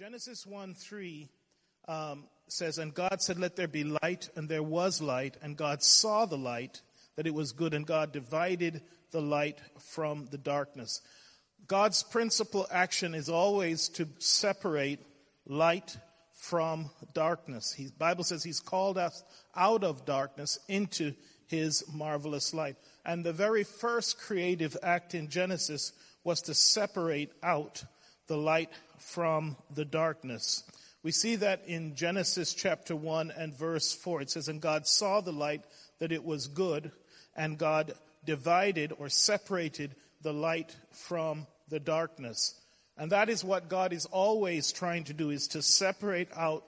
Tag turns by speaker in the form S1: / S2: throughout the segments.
S1: Genesis 1 3 um, says, And God said, Let there be light, and there was light, and God saw the light, that it was good, and God divided the light from the darkness. God's principal action is always to separate light from darkness. The Bible says He's called us out of darkness into His marvelous light. And the very first creative act in Genesis was to separate out the light from the darkness. We see that in Genesis chapter 1 and verse 4. It says, And God saw the light that it was good, and God divided or separated the light from the darkness. And that is what God is always trying to do, is to separate out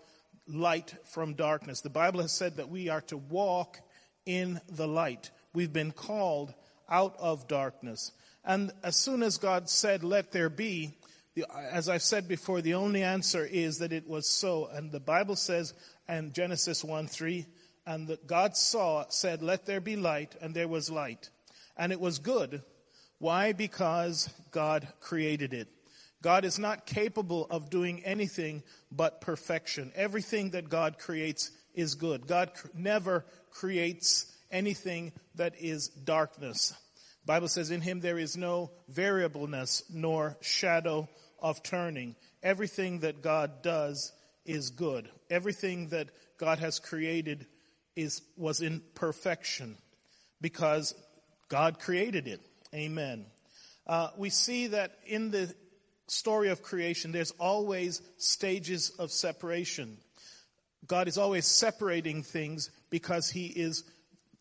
S1: light from darkness. The Bible has said that we are to walk in the light. We've been called out of darkness. And as soon as God said, let there be, the, as I've said before, the only answer is that it was so. And the Bible says, in Genesis 1 3, and that God saw, said, Let there be light, and there was light. And it was good. Why? Because God created it. God is not capable of doing anything but perfection. Everything that God creates is good. God cr- never creates anything that is darkness. Bible says in him there is no variableness nor shadow of turning. Everything that God does is good. Everything that God has created is, was in perfection because God created it. Amen. Uh, we see that in the story of creation, there's always stages of separation. God is always separating things because He is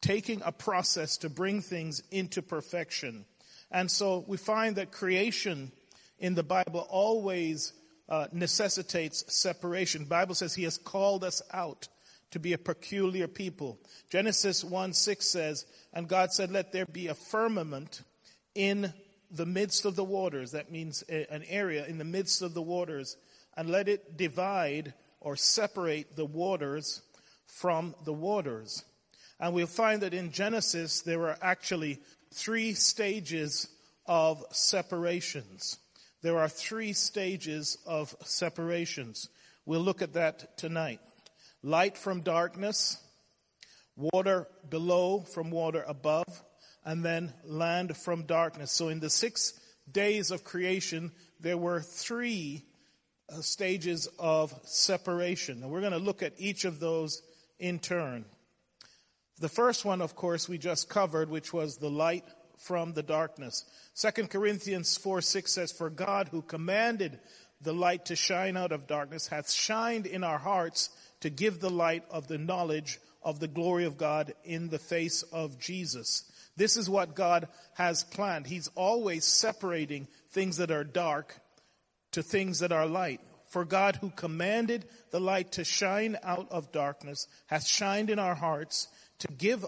S1: taking a process to bring things into perfection. And so we find that creation in the Bible always uh, necessitates separation. The Bible says he has called us out to be a peculiar people. Genesis 1 6 says, And God said, Let there be a firmament in the midst of the waters. That means a, an area in the midst of the waters. And let it divide or separate the waters from the waters. And we'll find that in Genesis, there are actually three stages of separations. There are three stages of separations. We'll look at that tonight. Light from darkness, water below from water above, and then land from darkness. So in the six days of creation, there were three uh, stages of separation. And we're going to look at each of those in turn. The first one, of course, we just covered, which was the light from the darkness. 2 Corinthians 4 6 says, For God who commanded the light to shine out of darkness hath shined in our hearts to give the light of the knowledge of the glory of God in the face of Jesus. This is what God has planned. He's always separating things that are dark to things that are light. For God who commanded the light to shine out of darkness hath shined in our hearts to give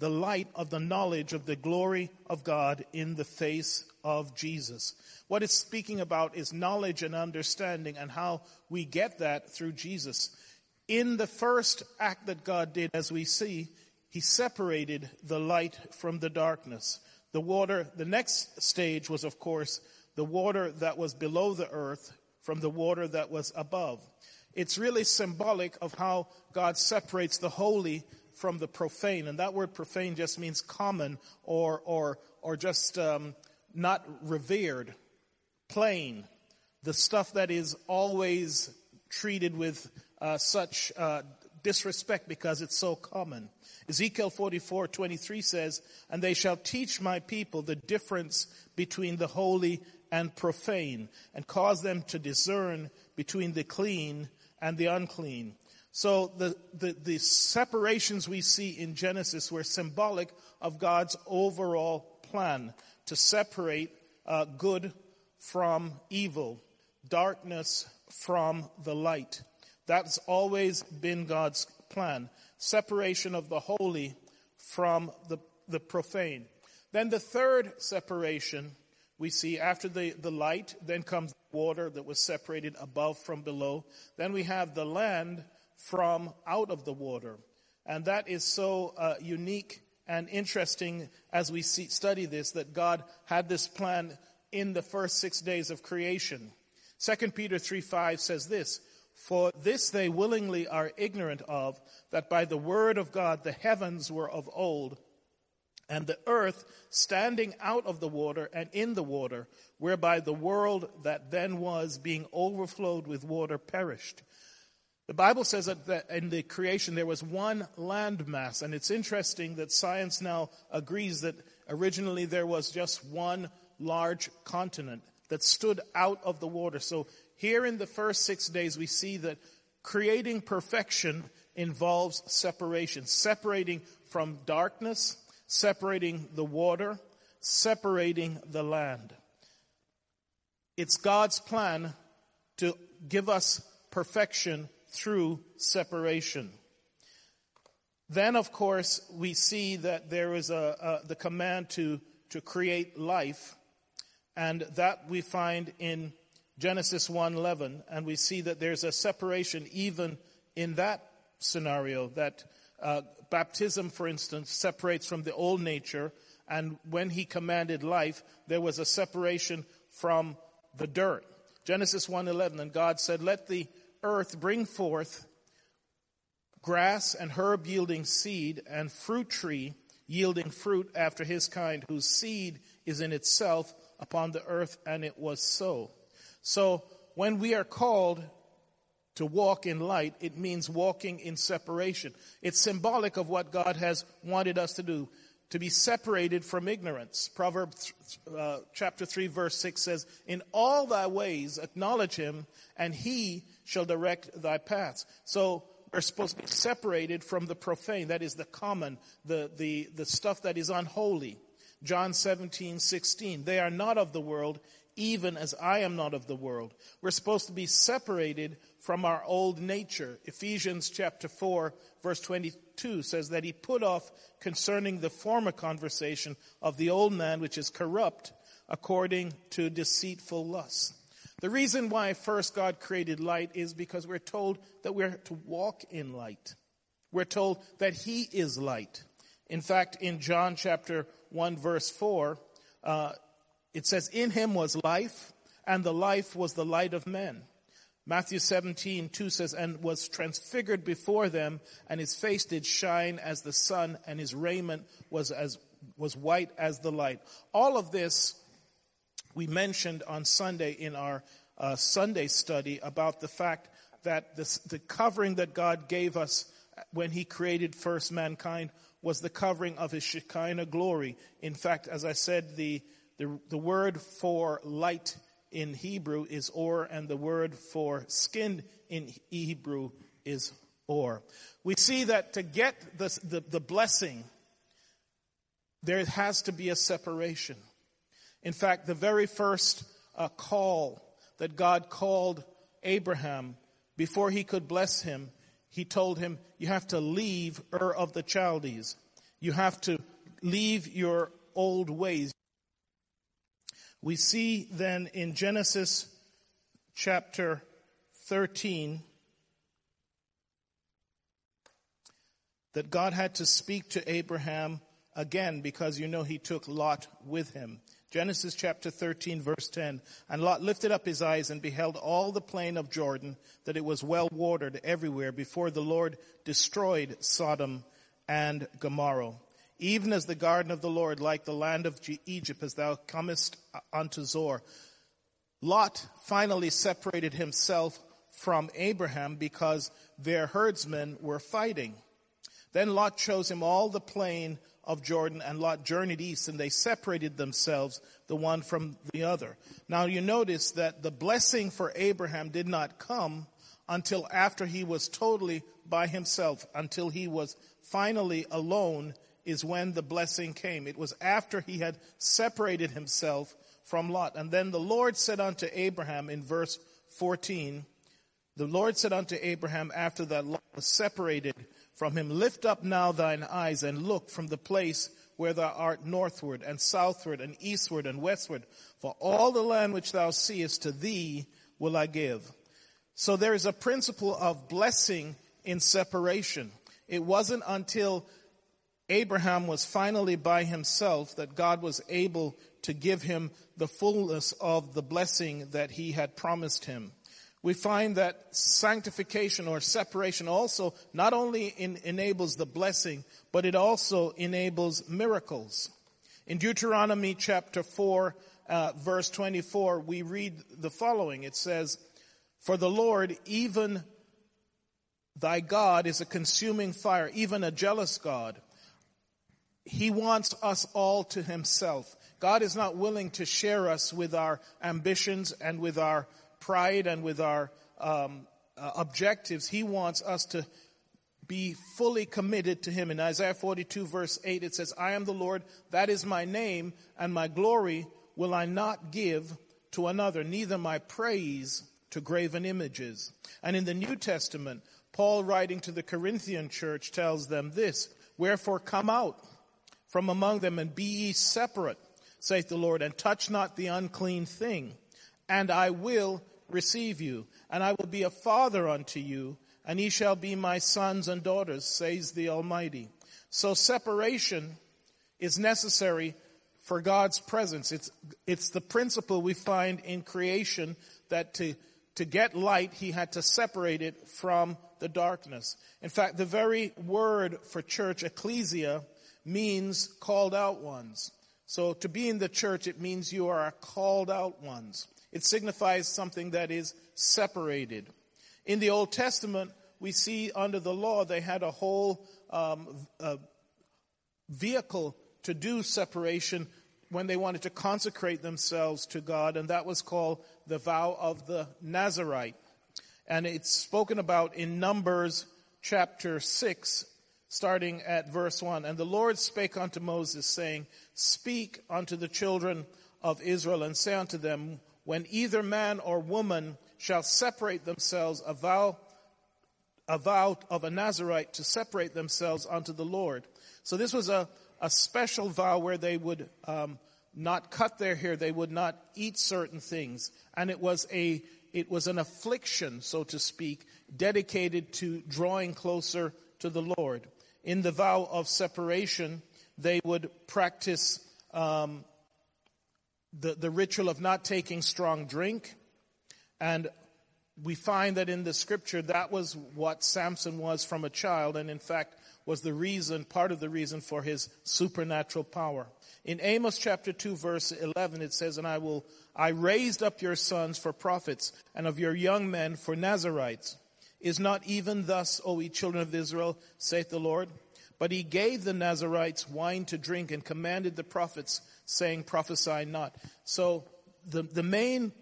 S1: the light of the knowledge of the glory of God in the face of Jesus. What it's speaking about is knowledge and understanding and how we get that through Jesus. In the first act that God did, as we see, he separated the light from the darkness. The water, the next stage was, of course, the water that was below the earth from the water that was above. It's really symbolic of how God separates the holy from the profane. And that word profane just means common or, or, or just um, not revered, plain. The stuff that is always treated with uh, such uh, disrespect because it's so common. Ezekiel 44, 23 says, And they shall teach my people the difference between the holy and profane, and cause them to discern between the clean and the unclean. So the, the, the, separations we see in Genesis were symbolic of God's overall plan to separate uh, good from evil, darkness from the light. That's always been God's plan. Separation of the holy from the, the profane. Then the third separation we see after the, the light, then comes water that was separated above from below. Then we have the land from out of the water. And that is so uh, unique and interesting as we see, study this that God had this plan in the first six days of creation. 2 Peter 3 5 says this For this they willingly are ignorant of, that by the word of God the heavens were of old, and the earth standing out of the water and in the water, whereby the world that then was, being overflowed with water, perished. The Bible says that in the creation there was one landmass, and it's interesting that science now agrees that originally there was just one large continent that stood out of the water. So here in the first six days, we see that creating perfection involves separation, separating from darkness, separating the water, separating the land. It's God's plan to give us perfection through separation. Then, of course, we see that there is a, a, the command to, to create life, and that we find in Genesis 1:11, and we see that there's a separation even in that scenario. That uh, baptism, for instance, separates from the old nature, and when He commanded life, there was a separation from the dirt. Genesis 1:11, and God said, "Let the earth bring forth grass and herb yielding seed, and fruit tree yielding fruit after his kind, whose seed is in itself upon the earth, and it was so. So when we are called to walk in light, it means walking in separation. It's symbolic of what God has wanted us to do, to be separated from ignorance. Proverbs uh, chapter 3 verse 6 says, In all thy ways acknowledge him, and he shall direct thy paths. So we're supposed to be separated from the profane, that is the common, the, the, the stuff that is unholy. John 17, 16. They are not of the world, even as I am not of the world. We're supposed to be separated from our old nature. Ephesians chapter 4, verse 22 says that he put off concerning the former conversation of the old man, which is corrupt according to deceitful lusts. The reason why first God created light is because we're told that we're to walk in light. We're told that He is light. In fact, in John chapter 1 verse 4, uh, it says, In Him was life, and the life was the light of men. Matthew 17, 2 says, and was transfigured before them, and his face did shine as the sun, and his raiment was as, was white as the light. All of this we mentioned on Sunday in our uh, Sunday study about the fact that this, the covering that God gave us when He created first mankind was the covering of His Shekinah glory. In fact, as I said, the, the, the word for light in Hebrew is or, and the word for skin in Hebrew is or. We see that to get the, the, the blessing, there has to be a separation. In fact, the very first uh, call that God called Abraham before he could bless him, he told him, You have to leave Ur of the Chaldees. You have to leave your old ways. We see then in Genesis chapter 13 that God had to speak to Abraham again because you know he took Lot with him. Genesis chapter 13 verse 10. And Lot lifted up his eyes and beheld all the plain of Jordan, that it was well watered everywhere before the Lord destroyed Sodom and Gomorrah. Even as the garden of the Lord, like the land of Egypt, as thou comest unto Zoar. Lot finally separated himself from Abraham because their herdsmen were fighting. Then Lot chose him all the plain of Jordan, and Lot journeyed east, and they separated themselves, the one from the other. Now you notice that the blessing for Abraham did not come until after he was totally by himself, until he was finally alone, is when the blessing came. It was after he had separated himself from Lot. And then the Lord said unto Abraham in verse 14, the Lord said unto Abraham after that Lot was separated from him, lift up now thine eyes and look from the place where thou art northward and southward and eastward and westward. For all the land which thou seest to thee will I give. So there is a principle of blessing in separation. It wasn't until Abraham was finally by himself that God was able to give him the fullness of the blessing that he had promised him. We find that sanctification or separation also not only in, enables the blessing, but it also enables miracles. In Deuteronomy chapter 4, uh, verse 24, we read the following. It says, For the Lord, even thy God, is a consuming fire, even a jealous God. He wants us all to himself. God is not willing to share us with our ambitions and with our pride and with our um, uh, objectives. He wants us to be fully committed to Him. In Isaiah 42 verse 8 it says, I am the Lord, that is my name, and my glory will I not give to another, neither my praise to graven images. And in the New Testament, Paul writing to the Corinthian church tells them this, Wherefore come out from among them and be ye separate, saith the Lord, and touch not the unclean thing, and I will receive you, and I will be a father unto you, and ye shall be my sons and daughters, says the Almighty. So separation is necessary for God's presence. It's, it's the principle we find in creation that to, to get light, he had to separate it from the darkness. In fact, the very word for church, ecclesia, means called out ones. So to be in the church, it means you are called out ones. It signifies something that is separated. In the Old Testament, we see under the law they had a whole um, uh, vehicle to do separation when they wanted to consecrate themselves to God, and that was called the vow of the Nazarite. And it's spoken about in Numbers chapter 6, starting at verse 1. And the Lord spake unto Moses, saying, Speak unto the children of Israel, and say unto them, when either man or woman shall separate themselves, a vow, a vow of a Nazarite to separate themselves unto the Lord. So this was a, a special vow where they would um, not cut their hair, they would not eat certain things, and it was a it was an affliction, so to speak, dedicated to drawing closer to the Lord. In the vow of separation, they would practice um, the, the ritual of not taking strong drink. And we find that in the scripture that was what Samson was from a child, and in fact was the reason, part of the reason for his supernatural power. In Amos chapter 2 verse 11 it says, And I will, I raised up your sons for prophets, and of your young men for Nazarites. Is not even thus, O ye children of Israel, saith the Lord? But he gave the Nazarites wine to drink and commanded the prophets, saying, Prophesy not. So the, the main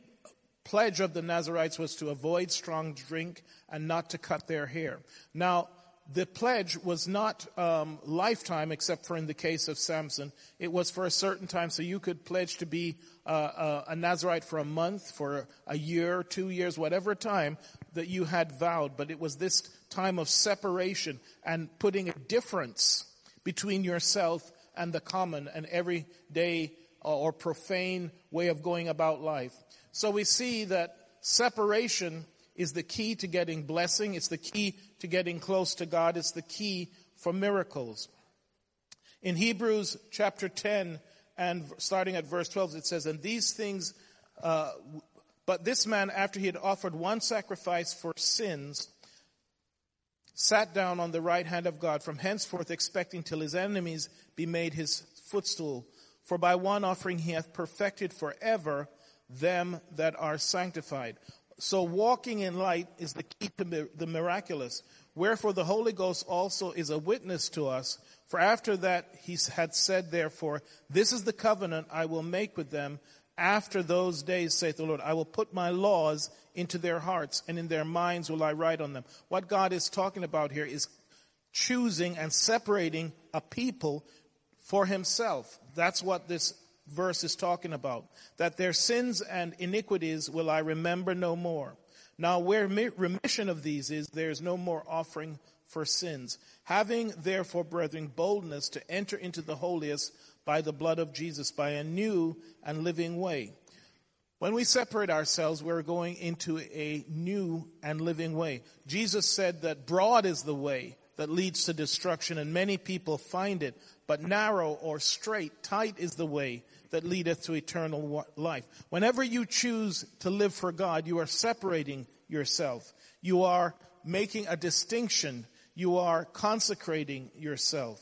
S1: pledge of the Nazarites was to avoid strong drink and not to cut their hair. Now, the pledge was not um, lifetime, except for in the case of Samson. It was for a certain time, so you could pledge to be uh, uh, a Nazarite for a month, for a year, two years, whatever time that you had vowed. But it was this time of separation and putting a difference between yourself and the common and everyday uh, or profane way of going about life. So we see that separation is the key to getting blessing. It's the key to getting close to God. It's the key for miracles. In Hebrews chapter 10 and starting at verse 12, it says, And these things, uh, but this man, after he had offered one sacrifice for sins, sat down on the right hand of God, from henceforth expecting till his enemies be made his footstool. For by one offering he hath perfected forever them that are sanctified. So walking in light is the key to the miraculous. Wherefore the Holy Ghost also is a witness to us. For after that he had said therefore, this is the covenant I will make with them after those days, saith the Lord, I will put my laws into their hearts, and in their minds will I write on them. What God is talking about here is choosing and separating a people for himself. That's what this verse is talking about. That their sins and iniquities will I remember no more. Now, where remission of these is, there is no more offering for sins. Having therefore, brethren, boldness to enter into the holiest by the blood of Jesus, by a new and living way. When we separate ourselves, we're going into a new and living way. Jesus said that broad is the way that leads to destruction, and many people find it, but narrow or straight, tight is the way that leadeth to eternal life. Whenever you choose to live for God, you are separating yourself. You are making a distinction. You are consecrating yourself.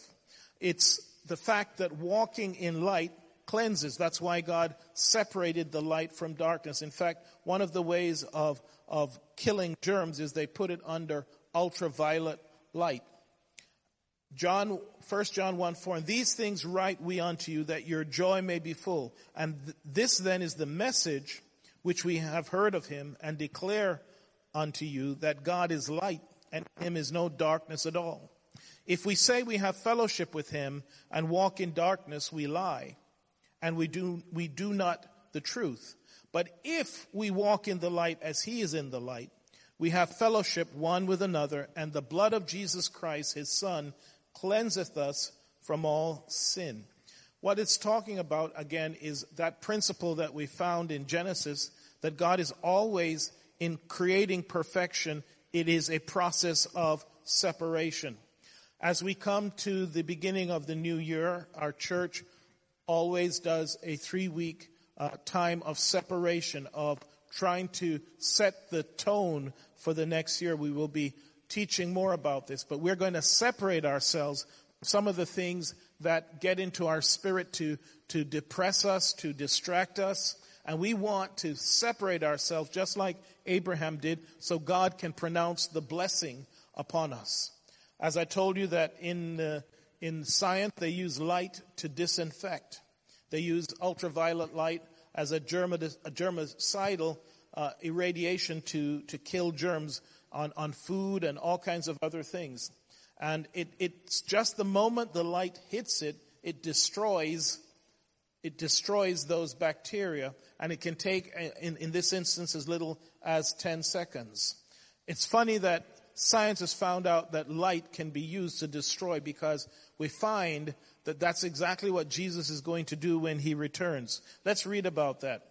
S1: It's the fact that walking in light cleanses. That's why God separated the light from darkness. In fact, one of the ways of, of killing germs is they put it under ultraviolet light. John, 1 John 1 4, and these things write we unto you that your joy may be full. And th- this then is the message which we have heard of him and declare unto you that God is light and in him is no darkness at all. If we say we have fellowship with him and walk in darkness, we lie and we do, we do not the truth. But if we walk in the light as he is in the light, we have fellowship one with another and the blood of Jesus Christ, his son, cleanseth us from all sin. What it's talking about again is that principle that we found in Genesis that God is always in creating perfection. It is a process of separation. As we come to the beginning of the new year, our church always does a three week uh, time of separation, of trying to set the tone for the next year. We will be teaching more about this, but we're going to separate ourselves some of the things that get into our spirit to, to depress us, to distract us. And we want to separate ourselves just like Abraham did so God can pronounce the blessing upon us. As I told you that in, uh, in science they use light to disinfect. They use ultraviolet light as a, a germicidal uh, irradiation to, to kill germs on, on food and all kinds of other things. And it, it's just the moment the light hits it, it destroys, it destroys those bacteria and it can take, in, in this instance, as little as 10 seconds. It's funny that science has found out that light can be used to destroy because we find that that's exactly what Jesus is going to do when he returns. Let's read about that.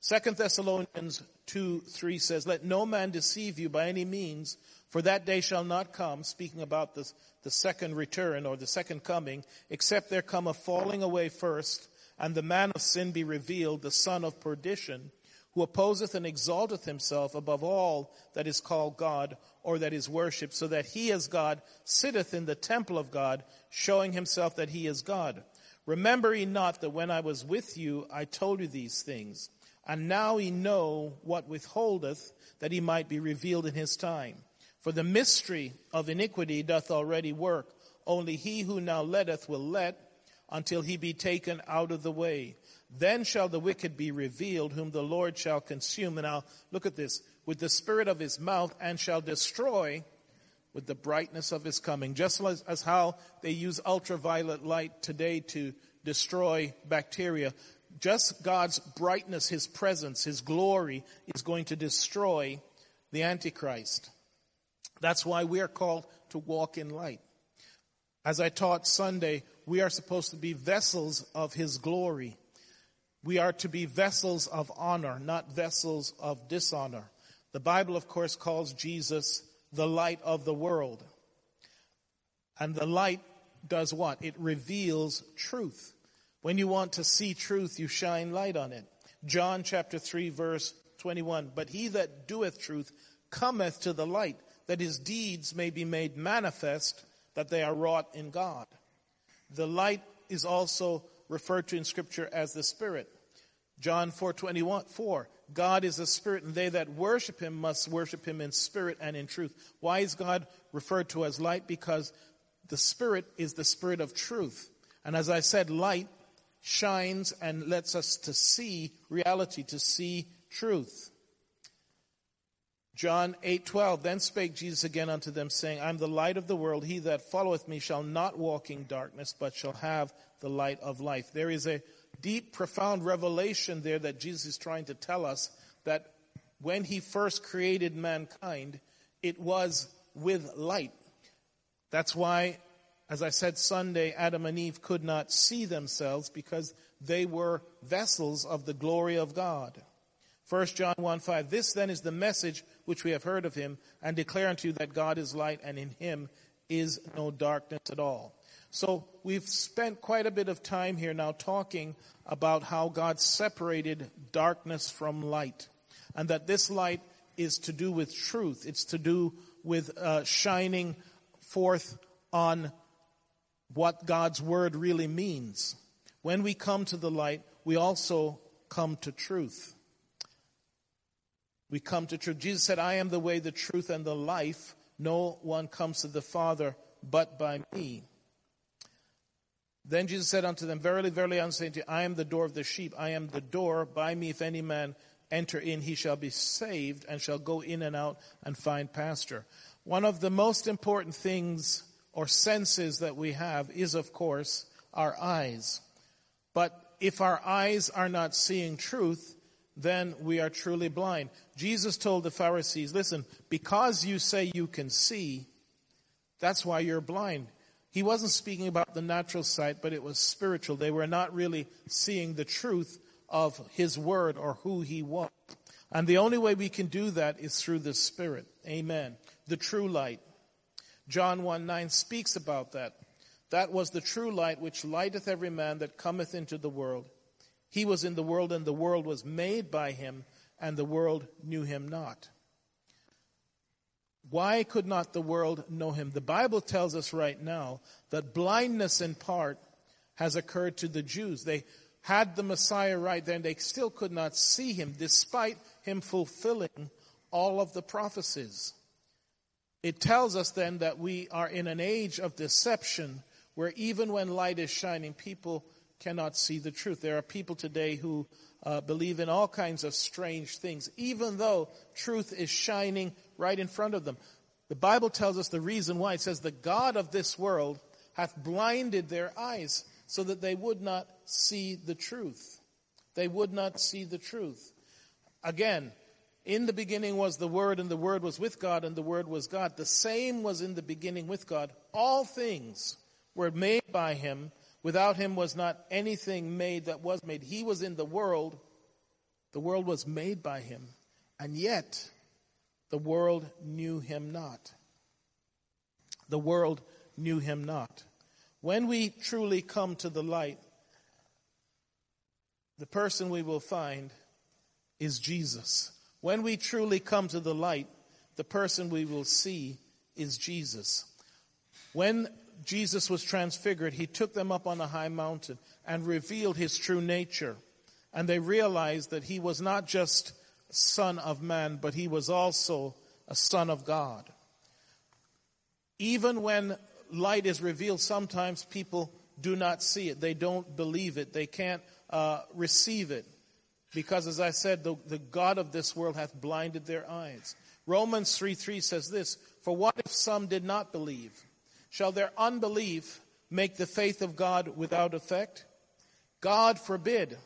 S1: Second Thessalonians 2, 3 says, Let no man deceive you by any means, for that day shall not come, speaking about the, the second return or the second coming, except there come a falling away first, and the man of sin be revealed, the son of perdition, who opposeth and exalteth himself above all that is called God or that is worshipped, so that he as God sitteth in the temple of God, showing himself that he is God. Remember ye not that when I was with you, I told you these things. And now ye know what withholdeth, that he might be revealed in his time. For the mystery of iniquity doth already work. Only he who now letteth will let until he be taken out of the way. Then shall the wicked be revealed, whom the Lord shall consume. And I'll look at this with the spirit of his mouth, and shall destroy with the brightness of his coming. Just as, as how they use ultraviolet light today to destroy bacteria, just God's brightness, His presence, His glory is going to destroy the Antichrist. That's why we are called to walk in light. As I taught Sunday, we are supposed to be vessels of His glory. We are to be vessels of honor, not vessels of dishonor. The Bible, of course, calls Jesus the light of the world. And the light does what? It reveals truth. When you want to see truth, you shine light on it. John chapter 3 verse 21. But he that doeth truth cometh to the light, that his deeds may be made manifest, that they are wrought in God. The light is also referred to in scripture as the Spirit. John 4 21, 4. God is a spirit, and they that worship him must worship him in spirit and in truth. Why is God referred to as light? Because the spirit is the spirit of truth. And as I said, light shines and lets us to see reality, to see truth. John 8:12 Then spake Jesus again unto them saying I am the light of the world he that followeth me shall not walk in darkness but shall have the light of life. There is a deep profound revelation there that Jesus is trying to tell us that when he first created mankind it was with light. That's why as I said Sunday, Adam and Eve could not see themselves because they were vessels of the glory of God. 1 John 1 5. This then is the message which we have heard of him and declare unto you that God is light and in him is no darkness at all. So we've spent quite a bit of time here now talking about how God separated darkness from light. And that this light is to do with truth. It's to do with uh, shining forth on what God's word really means. When we come to the light, we also come to truth. We come to truth. Jesus said, I am the way, the truth, and the life. No one comes to the Father but by me. Then Jesus said unto them, Verily, verily, I say unto you, I am the door of the sheep. I am the door. By me, if any man enter in, he shall be saved and shall go in and out and find pasture. One of the most important things or senses that we have is, of course, our eyes. But if our eyes are not seeing truth, then we are truly blind. Jesus told the Pharisees, listen, because you say you can see, that's why you're blind. He wasn't speaking about the natural sight, but it was spiritual. They were not really seeing the truth of His Word or who He was. And the only way we can do that is through the Spirit. Amen. The true light. John 1 9 speaks about that. That was the true light which lighteth every man that cometh into the world. He was in the world, and the world was made by him, and the world knew him not. Why could not the world know him? The Bible tells us right now that blindness in part has occurred to the Jews. They had the Messiah right there, and they still could not see him, despite him fulfilling all of the prophecies. It tells us then that we are in an age of deception where even when light is shining, people cannot see the truth. There are people today who uh, believe in all kinds of strange things, even though truth is shining right in front of them. The Bible tells us the reason why. It says, The God of this world hath blinded their eyes so that they would not see the truth. They would not see the truth. Again, in the beginning was the Word, and the Word was with God, and the Word was God. The same was in the beginning with God. All things were made by him. Without him was not anything made that was made. He was in the world. The world was made by him. And yet, the world knew him not. The world knew him not. When we truly come to the light, the person we will find is Jesus. When we truly come to the light, the person we will see is Jesus. When Jesus was transfigured, he took them up on a high mountain and revealed his true nature. And they realized that he was not just son of man, but he was also a son of God. Even when light is revealed, sometimes people do not see it. They don't believe it. They can't uh, receive it. Because as I said, the, the God of this world hath blinded their eyes. Romans 3 3 says this For what if some did not believe? Shall their unbelief make the faith of God without effect? God forbid.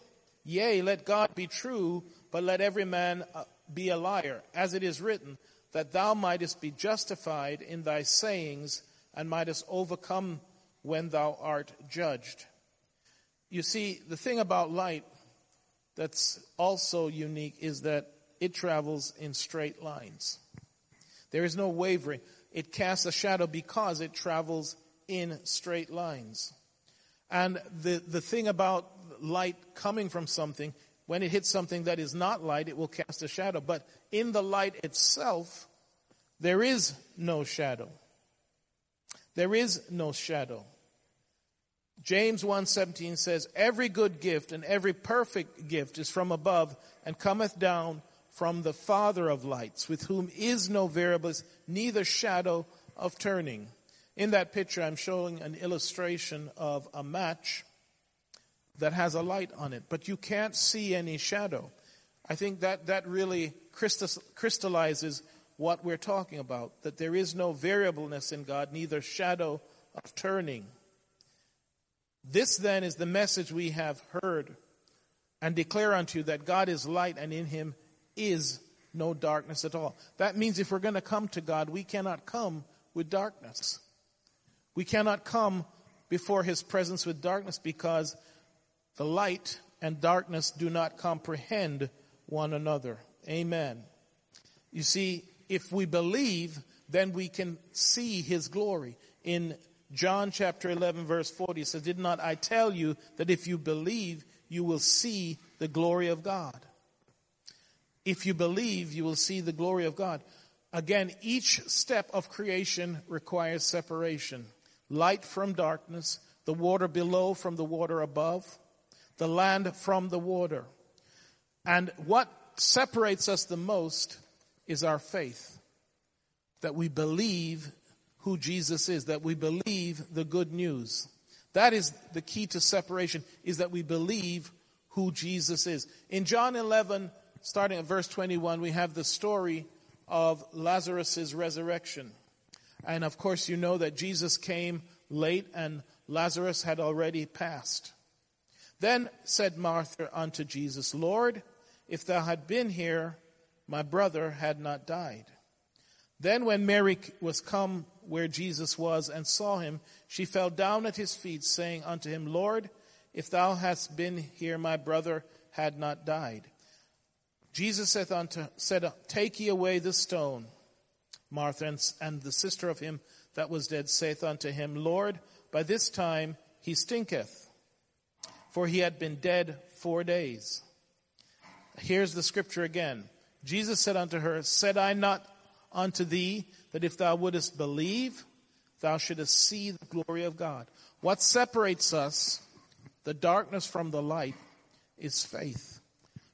S1: Yea, let God be true, but let every man uh, be a liar, as it is written, that thou mightest be justified in thy sayings and mightest overcome when thou art judged. You see, the thing about light that's also unique is that it travels in straight lines. There is no wavering it casts a shadow because it travels in straight lines. And the, the thing about light coming from something, when it hits something that is not light, it will cast a shadow. But in the light itself, there is no shadow. There is no shadow. James 1:17 says every good gift and every perfect gift is from above and cometh down from the Father of lights, with whom is no variableness, neither shadow of turning. In that picture, I'm showing an illustration of a match that has a light on it, but you can't see any shadow. I think that, that really crystallizes what we're talking about, that there is no variableness in God, neither shadow of turning. This then is the message we have heard and declare unto you that God is light and in him is no darkness at all. That means if we're going to come to God, we cannot come with darkness. We cannot come before His presence with darkness because the light and darkness do not comprehend one another. Amen. You see, if we believe, then we can see His glory. In John chapter 11 verse 40 says, Did not I tell you that if you believe, you will see the glory of God? If you believe, you will see the glory of God. Again, each step of creation requires separation. Light from darkness, the water below from the water above, the land from the water. And what separates us the most is our faith. That we believe who Jesus is, that we believe the good news. That is the key to separation, is that we believe who Jesus is. In John 11, starting at verse 21, we have the story of Lazarus' resurrection. And of course, you know that Jesus came late and Lazarus had already passed. Then said Martha unto Jesus, Lord, if thou had been here, my brother had not died. Then when Mary was come where Jesus was and saw him, she fell down at his feet, saying unto him, Lord, if thou hadst been here, my brother had not died. Jesus said unto, said, Take ye away the stone. Martha and, and the sister of him that was dead saith unto him, Lord, by this time he stinketh, for he had been dead four days. Here's the scripture again. Jesus said unto her, Said I not unto thee that if thou wouldest believe, thou shouldest see the glory of God. What separates us, the darkness from the light, is faith.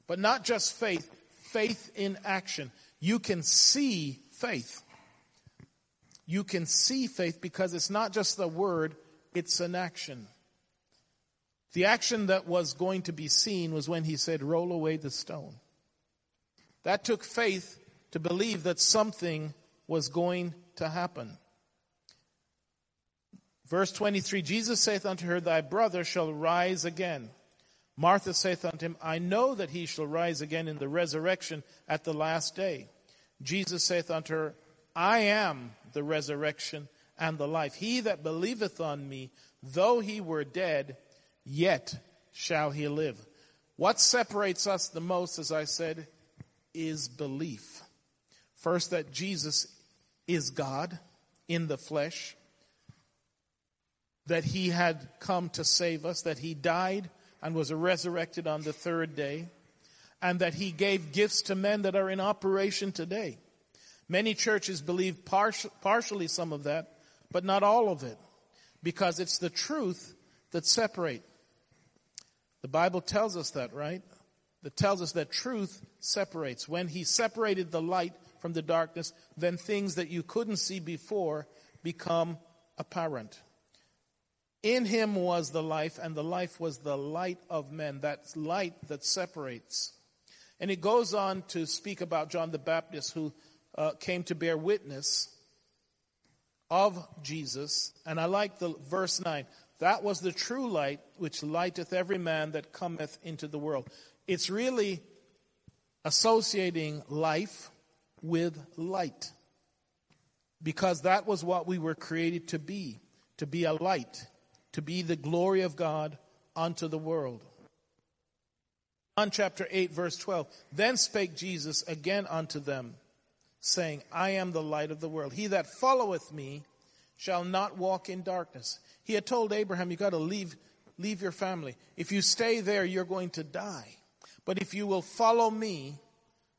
S1: But not just faith, faith in action. You can see faith. You can see faith because it's not just the word, it's an action. The action that was going to be seen was when he said, Roll away the stone. That took faith to believe that something was going to happen. Verse 23 Jesus saith unto her, Thy brother shall rise again. Martha saith unto him, I know that he shall rise again in the resurrection at the last day. Jesus saith unto her, I am the resurrection and the life. He that believeth on me, though he were dead, yet shall he live. What separates us the most, as I said, is belief. First, that Jesus is God in the flesh, that he had come to save us, that he died and was resurrected on the third day, and that he gave gifts to men that are in operation today. Many churches believe partial, partially some of that, but not all of it, because it's the truth that separate. The Bible tells us that, right? That tells us that truth separates. When he separated the light from the darkness, then things that you couldn't see before become apparent. In him was the life, and the life was the light of men. That light that separates. And it goes on to speak about John the Baptist, who uh, came to bear witness of Jesus. And I like the verse 9. That was the true light which lighteth every man that cometh into the world. It's really associating life with light. Because that was what we were created to be to be a light, to be the glory of God unto the world. John chapter 8, verse 12. Then spake Jesus again unto them, saying, I am the light of the world. He that followeth me shall not walk in darkness. He had told Abraham, you got to leave, leave your family. If you stay there, you're going to die. But if you will follow me,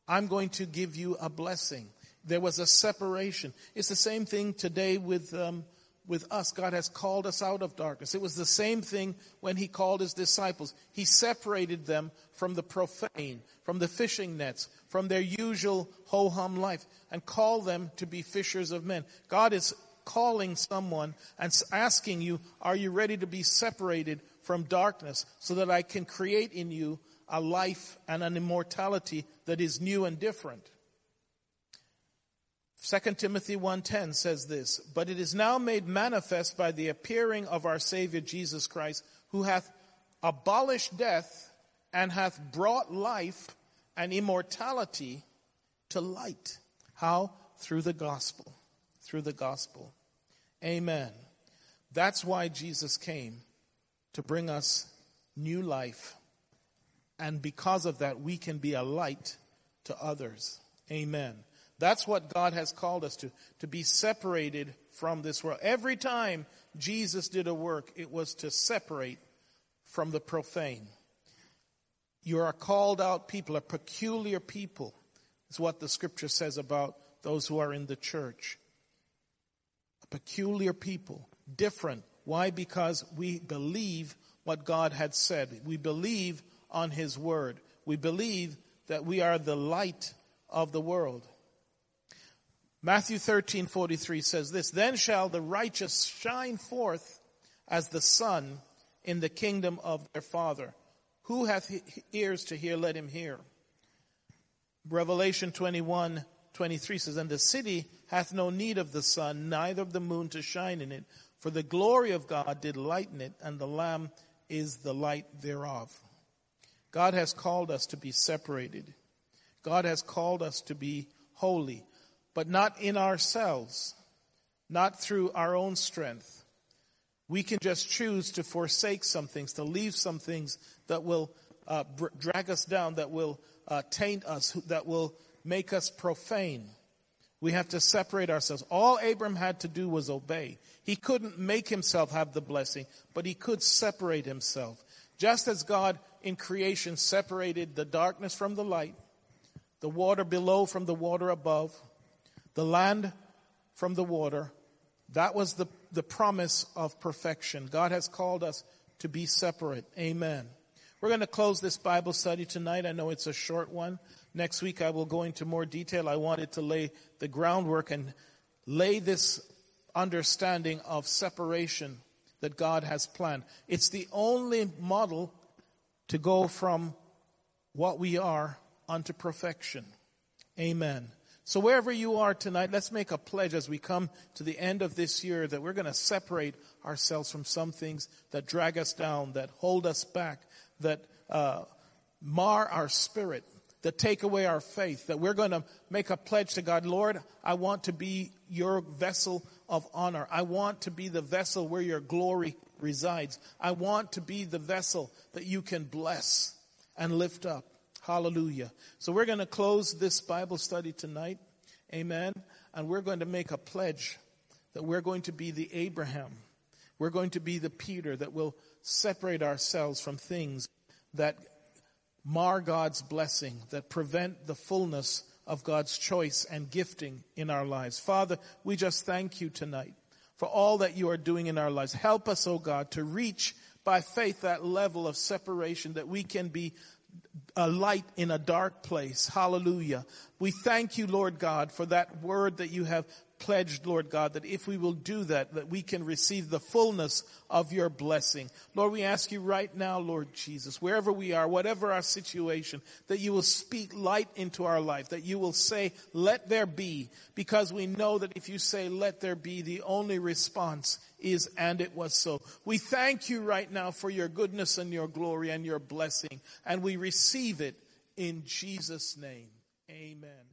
S1: I'm going to give you a blessing. There was a separation. It's the same thing today with, um, with us. God has called us out of darkness. It was the same thing when He called His disciples. He separated them from the profane, from the fishing nets, from their usual ho hum life, and called them to be fishers of men. God is calling someone and asking you, Are you ready to be separated from darkness so that I can create in you a life and an immortality that is new and different. 2 Timothy 1:10 says this, "But it is now made manifest by the appearing of our Savior Jesus Christ, who hath abolished death and hath brought life and immortality to light." How? Through the gospel. Through the gospel. Amen. That's why Jesus came to bring us new life and because of that, we can be a light to others. Amen. That's what God has called us to, to be separated from this world. Every time Jesus did a work, it was to separate from the profane. You are called out people, a peculiar people, is what the scripture says about those who are in the church. Peculiar people, different. Why? Because we believe what God had said. We believe on His word. We believe that we are the light of the world. Matthew 13, 43 says this, Then shall the righteous shine forth as the sun in the kingdom of their Father. Who hath ears to hear, let him hear. Revelation 21, 23 says, And the city hath no need of the sun, neither of the moon to shine in it, for the glory of God did lighten it, and the Lamb is the light thereof. God has called us to be separated. God has called us to be holy but not in ourselves, not through our own strength. We can just choose to forsake some things, to leave some things that will uh, drag us down, that will uh, taint us, that will make us profane. We have to separate ourselves. All Abram had to do was obey. He couldn't make himself have the blessing, but he could separate himself. Just as God in creation separated the darkness from the light, the water below from the water above, the land from the water. That was the, the promise of perfection. God has called us to be separate. Amen. We're going to close this Bible study tonight. I know it's a short one. Next week I will go into more detail. I wanted to lay the groundwork and lay this understanding of separation that God has planned. It's the only model to go from what we are unto perfection. Amen. So wherever you are tonight, let's make a pledge as we come to the end of this year that we're going to separate ourselves from some things that drag us down, that hold us back, that uh, mar our spirit, that take away our faith, that we're going to make a pledge to God, Lord, I want to be your vessel of honor. I want to be the vessel where your glory resides. I want to be the vessel that you can bless and lift up. Hallelujah. So we're going to close this Bible study tonight. Amen. And we're going to make a pledge that we're going to be the Abraham. We're going to be the Peter that will separate ourselves from things that mar God's blessing, that prevent the fullness of God's choice and gifting in our lives. Father, we just thank you tonight for all that you are doing in our lives. Help us, oh God, to reach by faith that level of separation that we can be a light in a dark place. Hallelujah. We thank you, Lord God, for that word that you have pledged, Lord God, that if we will do that, that we can receive the fullness of your blessing. Lord, we ask you right now, Lord Jesus, wherever we are, whatever our situation, that you will speak light into our life, that you will say, let there be, because we know that if you say, let there be, the only response is, and it was so. We thank you right now for your goodness and your glory and your blessing, and we receive it in Jesus' name. Amen.